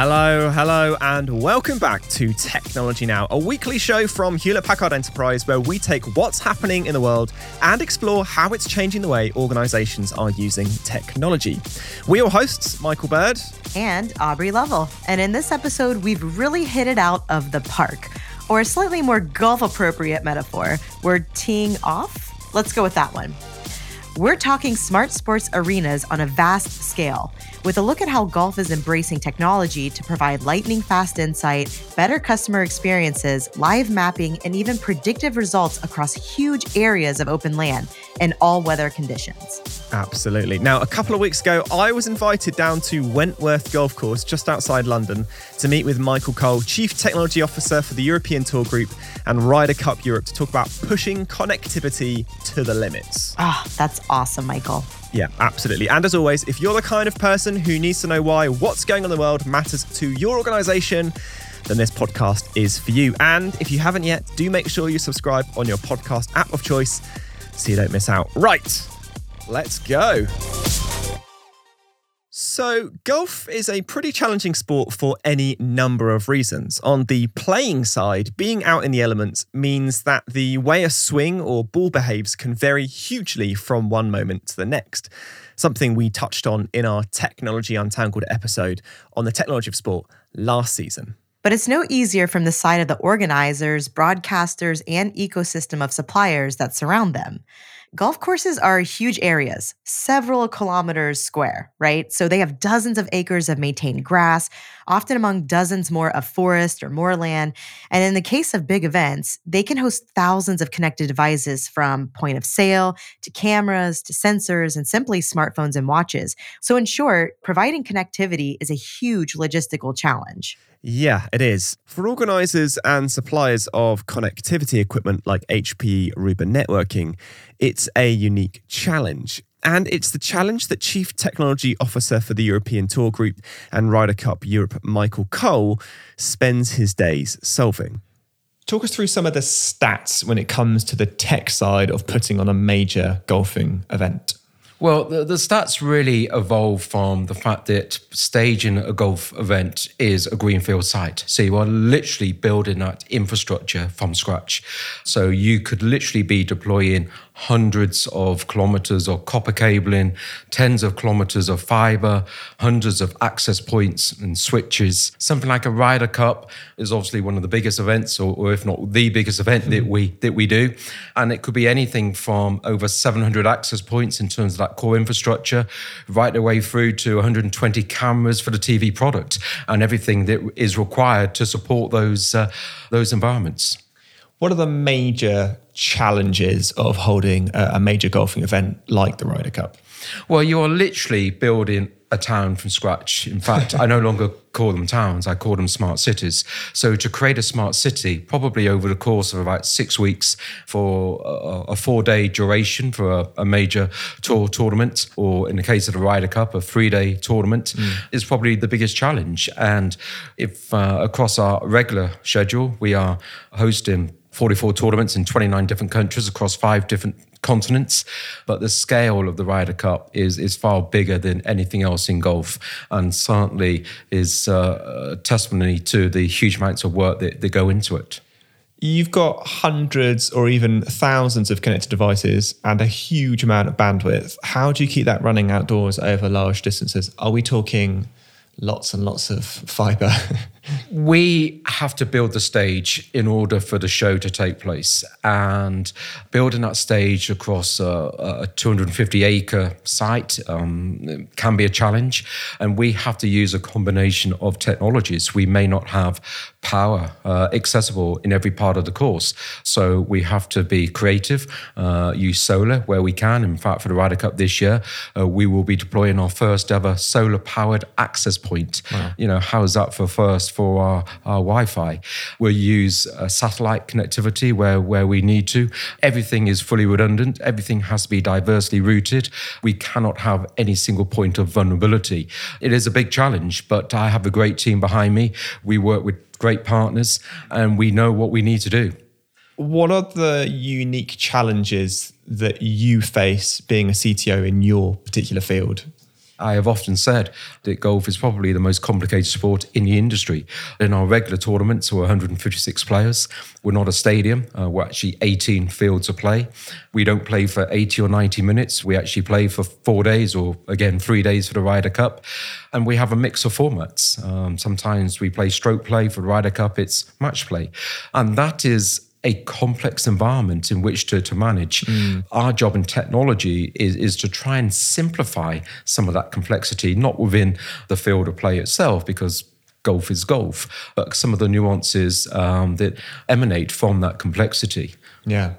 Hello, hello, and welcome back to Technology Now, a weekly show from Hewlett Packard Enterprise where we take what's happening in the world and explore how it's changing the way organizations are using technology. We're your hosts, Michael Bird and Aubrey Lovell. And in this episode, we've really hit it out of the park, or a slightly more golf appropriate metaphor. We're teeing off. Let's go with that one. We're talking smart sports arenas on a vast scale with a look at how golf is embracing technology to provide lightning fast insight, better customer experiences, live mapping, and even predictive results across huge areas of open land in all weather conditions. Absolutely. Now, a couple of weeks ago, I was invited down to Wentworth Golf Course just outside London to meet with Michael Cole, Chief Technology Officer for the European Tour Group and Ryder Cup Europe, to talk about pushing connectivity to the limits. Ah, oh, that's awesome, Michael. Yeah, absolutely. And as always, if you're the kind of person who needs to know why what's going on in the world matters to your organization, then this podcast is for you. And if you haven't yet, do make sure you subscribe on your podcast app of choice so you don't miss out. Right, let's go. So, golf is a pretty challenging sport for any number of reasons. On the playing side, being out in the elements means that the way a swing or ball behaves can vary hugely from one moment to the next. Something we touched on in our Technology Untangled episode on the technology of sport last season. But it's no easier from the side of the organizers, broadcasters, and ecosystem of suppliers that surround them. Golf courses are huge areas, several kilometers square, right? So they have dozens of acres of maintained grass, often among dozens more of forest or moorland. And in the case of big events, they can host thousands of connected devices from point of sale to cameras to sensors and simply smartphones and watches. So, in short, providing connectivity is a huge logistical challenge. Yeah, it is. For organizers and suppliers of connectivity equipment like HP Aruba Networking, it's a unique challenge. And it's the challenge that Chief Technology Officer for the European Tour Group and Ryder Cup Europe, Michael Cole, spends his days solving. Talk us through some of the stats when it comes to the tech side of putting on a major golfing event. Well, the, the, stats really evolve from the fact that staging a golf event is a greenfield site. So you are literally building that infrastructure from scratch. So you could literally be deploying hundreds of kilometers of copper cabling, tens of kilometers of fiber, hundreds of access points and switches. Something like a Ryder Cup is obviously one of the biggest events, or, or if not the biggest event that we that we do, and it could be anything from over 700 access points in terms of that core infrastructure, right the way through to 120 cameras for the TV product and everything that is required to support those uh, those environments. What are the major challenges of holding a, major golfing event like the Ryder Cup? Well, you're literally building a town from scratch. In fact, I no longer call them towns, I call them smart cities. So, to create a smart city, probably over the course of about six weeks for a, a four day duration for a, a, major tour tournament, or in the case of the Ryder Cup, a three day tournament, mm. is probably the biggest challenge. And if uh, across our regular schedule, we are hosting 44 tournaments in 29 different countries across five different continents. But the scale of the Ryder Cup is is far bigger than anything else in golf, and certainly is uh, a testimony to the huge amounts of work that, that go into it. You've got hundreds or even thousands of connected devices and a huge amount of bandwidth. How do you keep that running outdoors over large distances? Are we talking lots and lots of fiber? we have to build the stage in order for the show to take place. And building that stage across a, a 250 acre site um, can be a challenge. And we have to use a combination of technologies. We may not have power uh, accessible in every part of the course. So we have to be creative, uh, use solar where we can. In fact, for the Ryder Cup this year, uh, we will be deploying our first ever solar powered access point. Wow. You know, how's that for first? For our, our Wi-Fi. We'll use uh, satellite connectivity where, where we need to. Everything is fully redundant. Everything has to be diversely routed. We cannot have any single point of vulnerability. It is a big challenge, but I have a great team behind me. We work with great partners and we know what we need to do. What are the unique challenges that you face being a CTO in your particular field? I have often said that golf is probably the most complicated sport in the industry. In our regular tournaments, we're 156 players. We're not a stadium. Uh, we're actually 18 fields of play. We don't play for 80 or 90 minutes. We actually play for four days or, again, three days for the Ryder Cup. And we have a mix of formats. Um, sometimes we play stroke play for Ryder Cup, it's match play. And that is a complex environment in which to, to manage. Mm. Our job in technology is, is to try and simplify some of that complexity, not within the field of play itself, because golf is golf, but some of the nuances um, that emanate from that complexity. Yeah.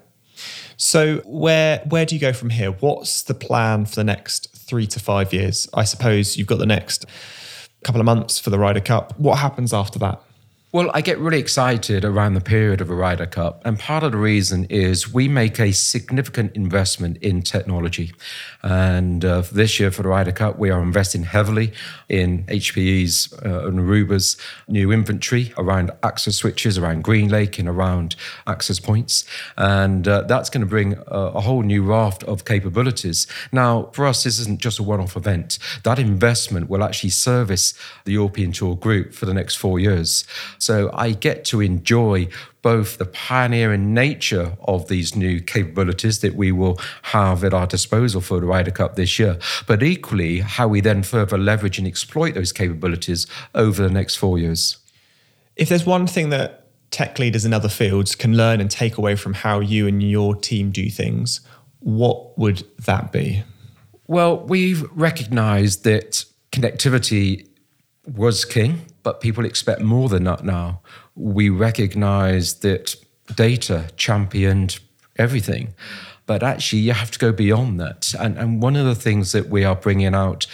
So where where do you go from here? What's the plan for the next three to five years? I suppose you've got the next couple of months for the Ryder Cup. What happens after that? Well, I get really excited around the period of a Ryder Cup. And part of the reason is we make a significant investment in technology. And uh, this year for the Ryder Cup, we are investing heavily in HPE's uh, and Aruba's new inventory around access switches, around GreenLake, and around access points. And uh, that's going to bring a, a whole new raft of capabilities. Now, for us, this isn't just a one off event. That investment will actually service the European Tour group for the next four years. So I get to enjoy both the pioneering nature of these new capabilities that we will have at our disposal for the Ryder Cup this year, but equally how we then further leverage and exploit those capabilities over the next four years. If there's one thing that tech leaders in other fields can learn and take away from how you and your team do things, what would that be? Well, we've recognized that connectivity was king but people expect more than that now. We recognize that data championed everything. But actually, you have to go beyond that. And, and one of the things that we are bringing out,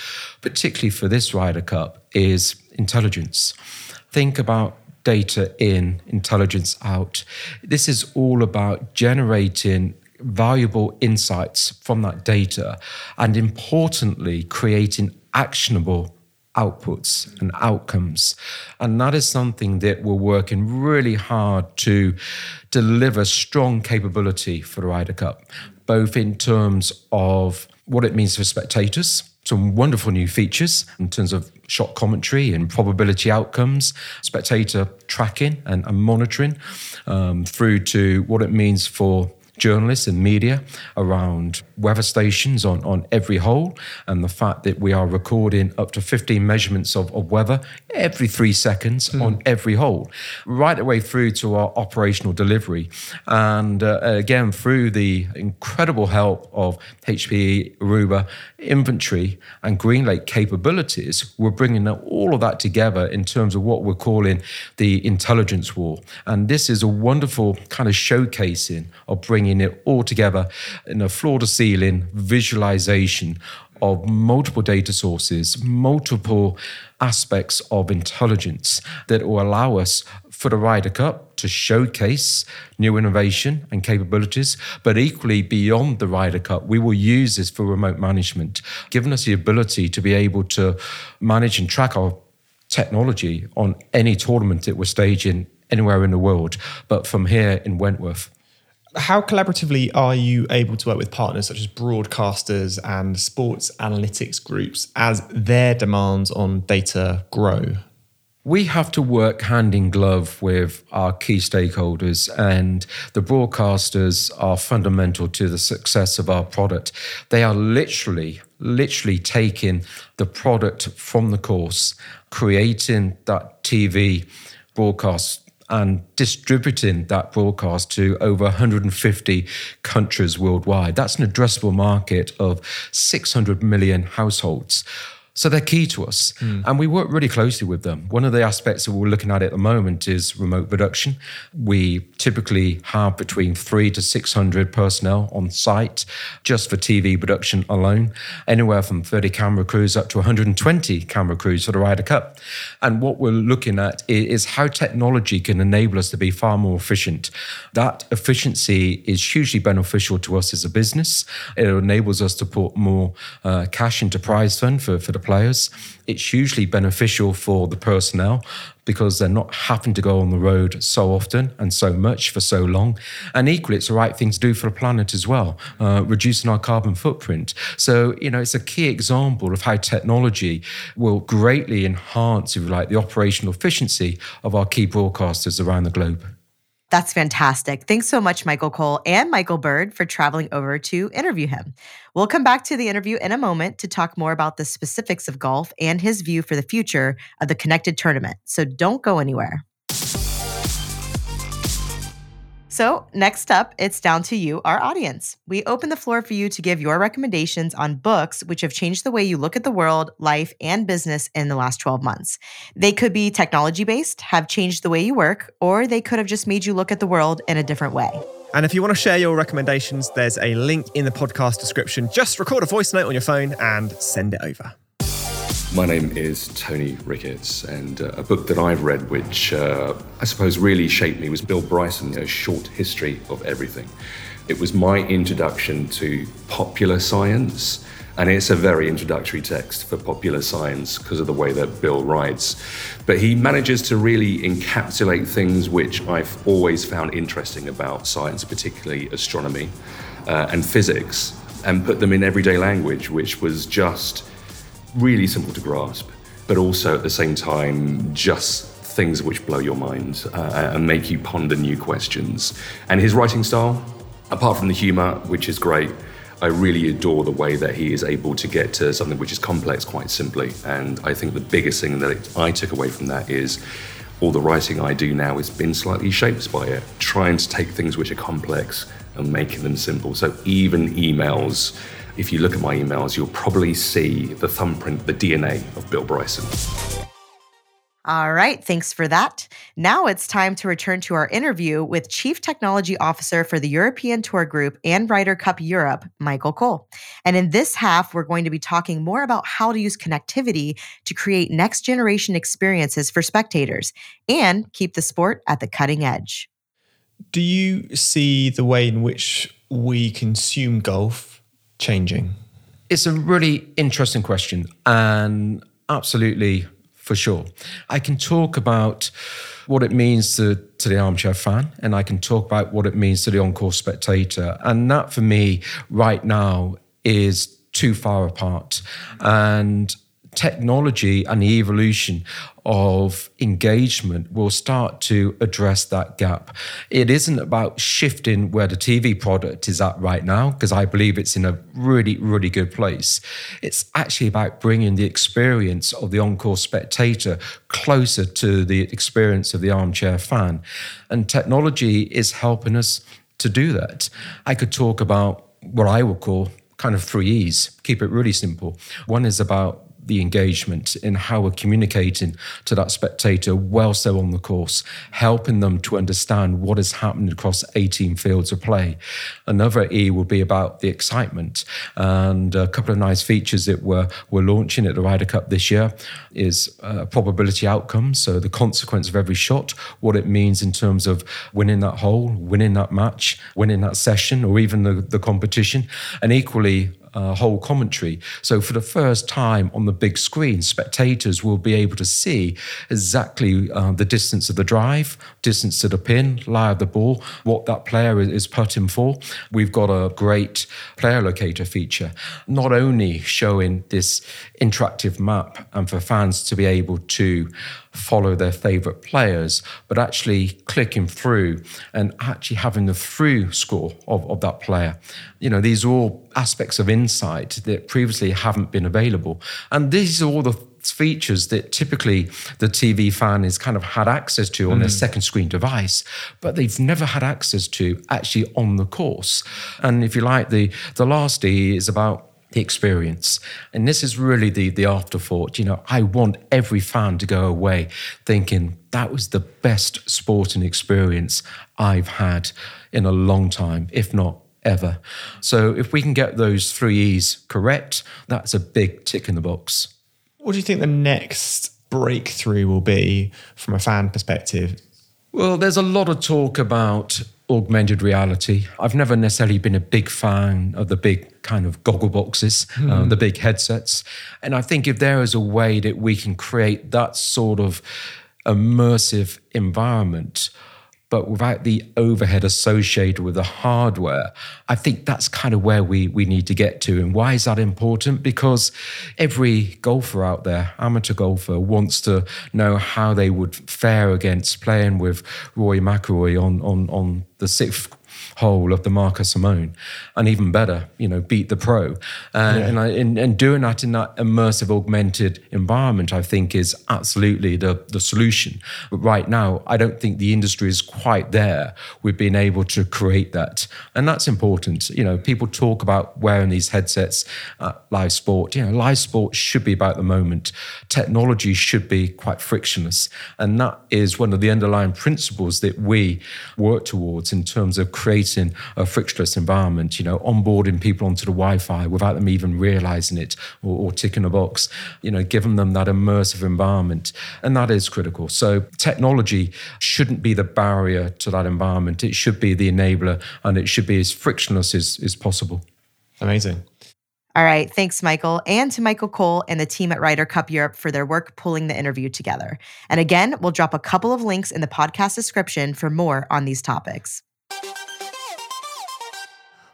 particularly for this Ryder Cup, is intelligence. Think about data in, intelligence out. This is all about generating valuable insights from that data and importantly, creating actionable outputs and outcomes. And that is something that we're working really hard to deliver strong capability for the Ryder Cup, both in terms of what it means for spectators. Some wonderful new features in terms of shot commentary and probability outcomes, spectator tracking and, and monitoring, um, through to what it means for journalists and media around weather stations on, on every hole and the fact that we are recording up to 15 measurements of, of weather every three seconds mm. on every hole, right the way through to our operational delivery. And uh, again, through the incredible help of HPE, Aruba, inventory, and GreenLake capabilities, we're bringing all of that together in terms of what we're calling the intelligence war. And this is a wonderful kind of showcasing of bringing it all together in a floor to ceiling visualization of multiple data sources, multiple aspects of intelligence that will allow us for the Ryder Cup to showcase new innovation and capabilities, but equally beyond the Ryder Cup, we will use this for remote management, giving us the ability to be able to manage and track our technology on any tournament that we're staging anywhere in the world, but from here in Wentworth how collaboratively are you able to work with partners such as broadcasters and sports analytics groups as their demands on data grow? We have to work hand in glove with our key stakeholders, and the broadcasters are fundamental to the success of our product. They are literally, literally taking the product from the course, creating that TV broadcast and distributing that broadcast to over 150 countries worldwide. That's an addressable market of 600 million households. So they're key to us. Mm. And we work really closely with them. One of the aspects that we're looking at at the moment is remote production. We typically have between three to 600 personnel on site just for TV production alone, anywhere from 30 camera crews up to 120 camera crews for the Ryder Cup. And what we're looking at is how technology can enable us to be far more efficient. That efficiency is hugely beneficial to us as a business. It enables us to put more uh, cash into prize fund for, for the players. It's hugely beneficial for the personnel because they're not having to go on the road so often and so much for so long. And equally, it's the right thing to do for the planet as well, uh, reducing our carbon footprint. So, you know, it's a key example of how technology will greatly enhance, if you like, the operational efficiency of our key broadcasters around the globe. That's fantastic. Thanks so much, Michael Cole and Michael Bird, for traveling over to interview him. We'll come back to the interview in a moment to talk more about the specifics of golf and his view for the future of the connected tournament. So don't go anywhere. So, next up, it's down to you, our audience. We open the floor for you to give your recommendations on books which have changed the way you look at the world, life, and business in the last 12 months. They could be technology based, have changed the way you work, or they could have just made you look at the world in a different way. And if you want to share your recommendations, there's a link in the podcast description. Just record a voice note on your phone and send it over. My name is Tony Ricketts, and uh, a book that I've read, which uh, I suppose really shaped me, was Bill Bryson, A Short History of Everything. It was my introduction to popular science, and it's a very introductory text for popular science because of the way that Bill writes. But he manages to really encapsulate things which I've always found interesting about science, particularly astronomy uh, and physics, and put them in everyday language, which was just really simple to grasp, but also at the same time, just things which blow your mind uh, and make you ponder new questions. And his writing style, apart from the humor, which is great, I really adore the way that he is able to get to something which is complex quite simply. And I think the biggest thing that I took away from that is all the writing I do now has been slightly shaped by it, trying to take things which are complex and making them simple. So even emails if you look at my emails, you'll probably see the thumbprint, the DNA of Bill Bryson. All right, thanks for that. Now it's time to return to our interview with Chief Technology Officer for the European Tour Group and Ryder Cup Europe, Michael Cole. And in this half, we're going to be talking more about how to use connectivity to create next generation experiences for spectators and keep the sport at the cutting edge. Do you see the way in which we consume golf changing? It's a really interesting question, and absolutely for sure. I can talk about what it means to, to the armchair fan, and I can talk about what it means to the encore spectator. And that for me, right now, is too far apart. And technology and the evolution of engagement will start to address that gap. It isn't about shifting where the TV product is at right now, because I believe it's in a really, really good place. It's actually about bringing the experience of the encore spectator closer to the experience of the armchair fan. And technology is helping us to do that. I could talk about what I would call kind of three E's, keep it really simple. One is about the engagement in how we're communicating to that spectator whilst they're on the course, helping them to understand what is happening across 18 fields of play. Another E will be about the excitement. And a couple of nice features that we're, we're launching at the Ryder Cup this year is uh, probability outcomes. So the consequence of every shot, what it means in terms of winning that hole, winning that match, winning that session, or even the, the competition. And equally, uh, hole commentary. So, for the first time on the big screen, spectators will be able to see exactly uh, the distance of the drive, distance to the pin, lie of the ball, what that player is putting for. We've got a great player locator feature, not only showing this interactive map and for fans to be able to follow their favorite players, but actually clicking through and actually having the through score of, of that player. You know, these are all aspects of insight that previously haven't been available. And these are all the features that typically the TV fan has kind of had access to on mm. their second screen device, but they've never had access to actually on the course. And if you like, the the last E is about the experience. And this is really the the afterthought. You know, I want every fan to go away thinking that was the best sporting experience I've had in a long time, if not ever. So if we can get those three E's correct, that's a big tick in the box. What do you think the next breakthrough will be from a fan perspective? Well, there's a lot of talk about augmented reality. I've never necessarily been a big fan of the big kind of goggle boxes, mm. um, the big headsets. And I think if there is a way that we can create that sort of immersive environment but without the overhead associated with the hardware. I think that's kind of where we, we need to get to. And why is that important? Because every golfer out there, amateur golfer, wants to know how they would fare against playing with Rory McIlroy on, on, on the sixth hole of the Marco Simone, and even better, you know, beat the pro. Uh, yeah. and, I, and, and doing that in that immersive, augmented environment, I think, is absolutely the the solution. But right now, I don't think the industry is quite there. We've been able to create that, and that's important. You know, people talk about wearing these headsets, live sport. You know, live sport should be about the moment. Technology should be quite frictionless, and that is one of the underlying principles that we work towards in terms of creating a frictionless environment, you know, onboarding people onto the Wi-Fi without them even realizing it or, or ticking a box, you know, giving them that immersive environment. And that is critical. So technology shouldn't be the barrier to that environment. It should be the enabler and it should be as frictionless as, as possible. Amazing. All right. Thanks, Michael, and to Michael Cole and the team at Ryder Cup Europe for their work pulling the interview together. And again, we'll drop a couple of links in the podcast description for more on these topics.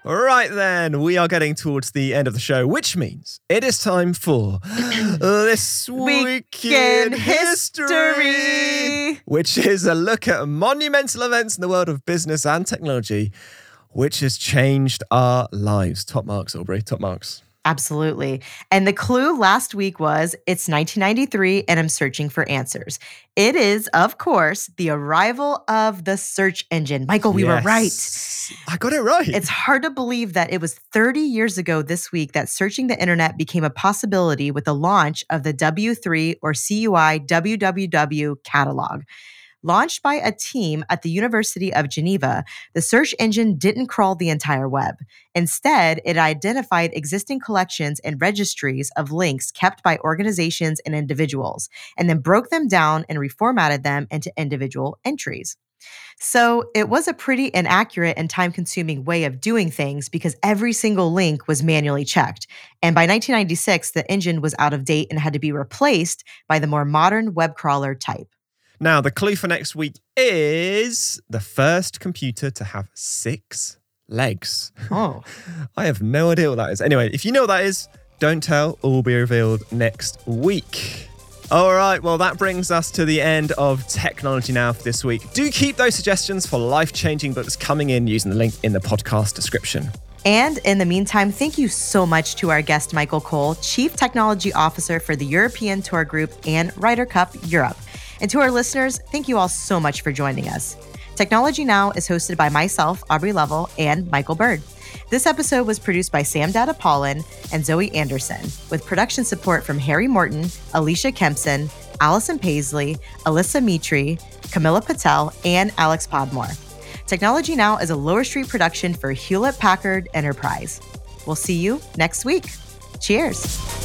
Right then, we are getting towards the end of the show, which means it is time for this week in history, which is a look at monumental events in the world of business and technology, which has changed our lives. Top marks, Aubrey. Top marks. Absolutely. And the clue last week was it's 1993 and I'm searching for answers. It is, of course, the arrival of the search engine. Michael, we yes. were right. I got it right. It's hard to believe that it was 30 years ago this week that searching the internet became a possibility with the launch of the W3 or CUI www catalog. Launched by a team at the University of Geneva, the search engine didn't crawl the entire web. Instead, it identified existing collections and registries of links kept by organizations and individuals, and then broke them down and reformatted them into individual entries. So it was a pretty inaccurate and time consuming way of doing things because every single link was manually checked. And by 1996, the engine was out of date and had to be replaced by the more modern web crawler type. Now, the clue for next week is the first computer to have six legs. Oh. I have no idea what that is. Anyway, if you know what that is, don't tell. All will be revealed next week. All right, well, that brings us to the end of Technology Now for this week. Do keep those suggestions for life changing books coming in using the link in the podcast description. And in the meantime, thank you so much to our guest, Michael Cole, Chief Technology Officer for the European Tour Group and Ryder Cup Europe. And to our listeners, thank you all so much for joining us. Technology Now is hosted by myself, Aubrey Lovell, and Michael Bird. This episode was produced by Sam Datta-Paulin and Zoe Anderson, with production support from Harry Morton, Alicia Kempson, Allison Paisley, Alyssa Mitri, Camilla Patel, and Alex Podmore. Technology Now is a Lower Street production for Hewlett Packard Enterprise. We'll see you next week. Cheers.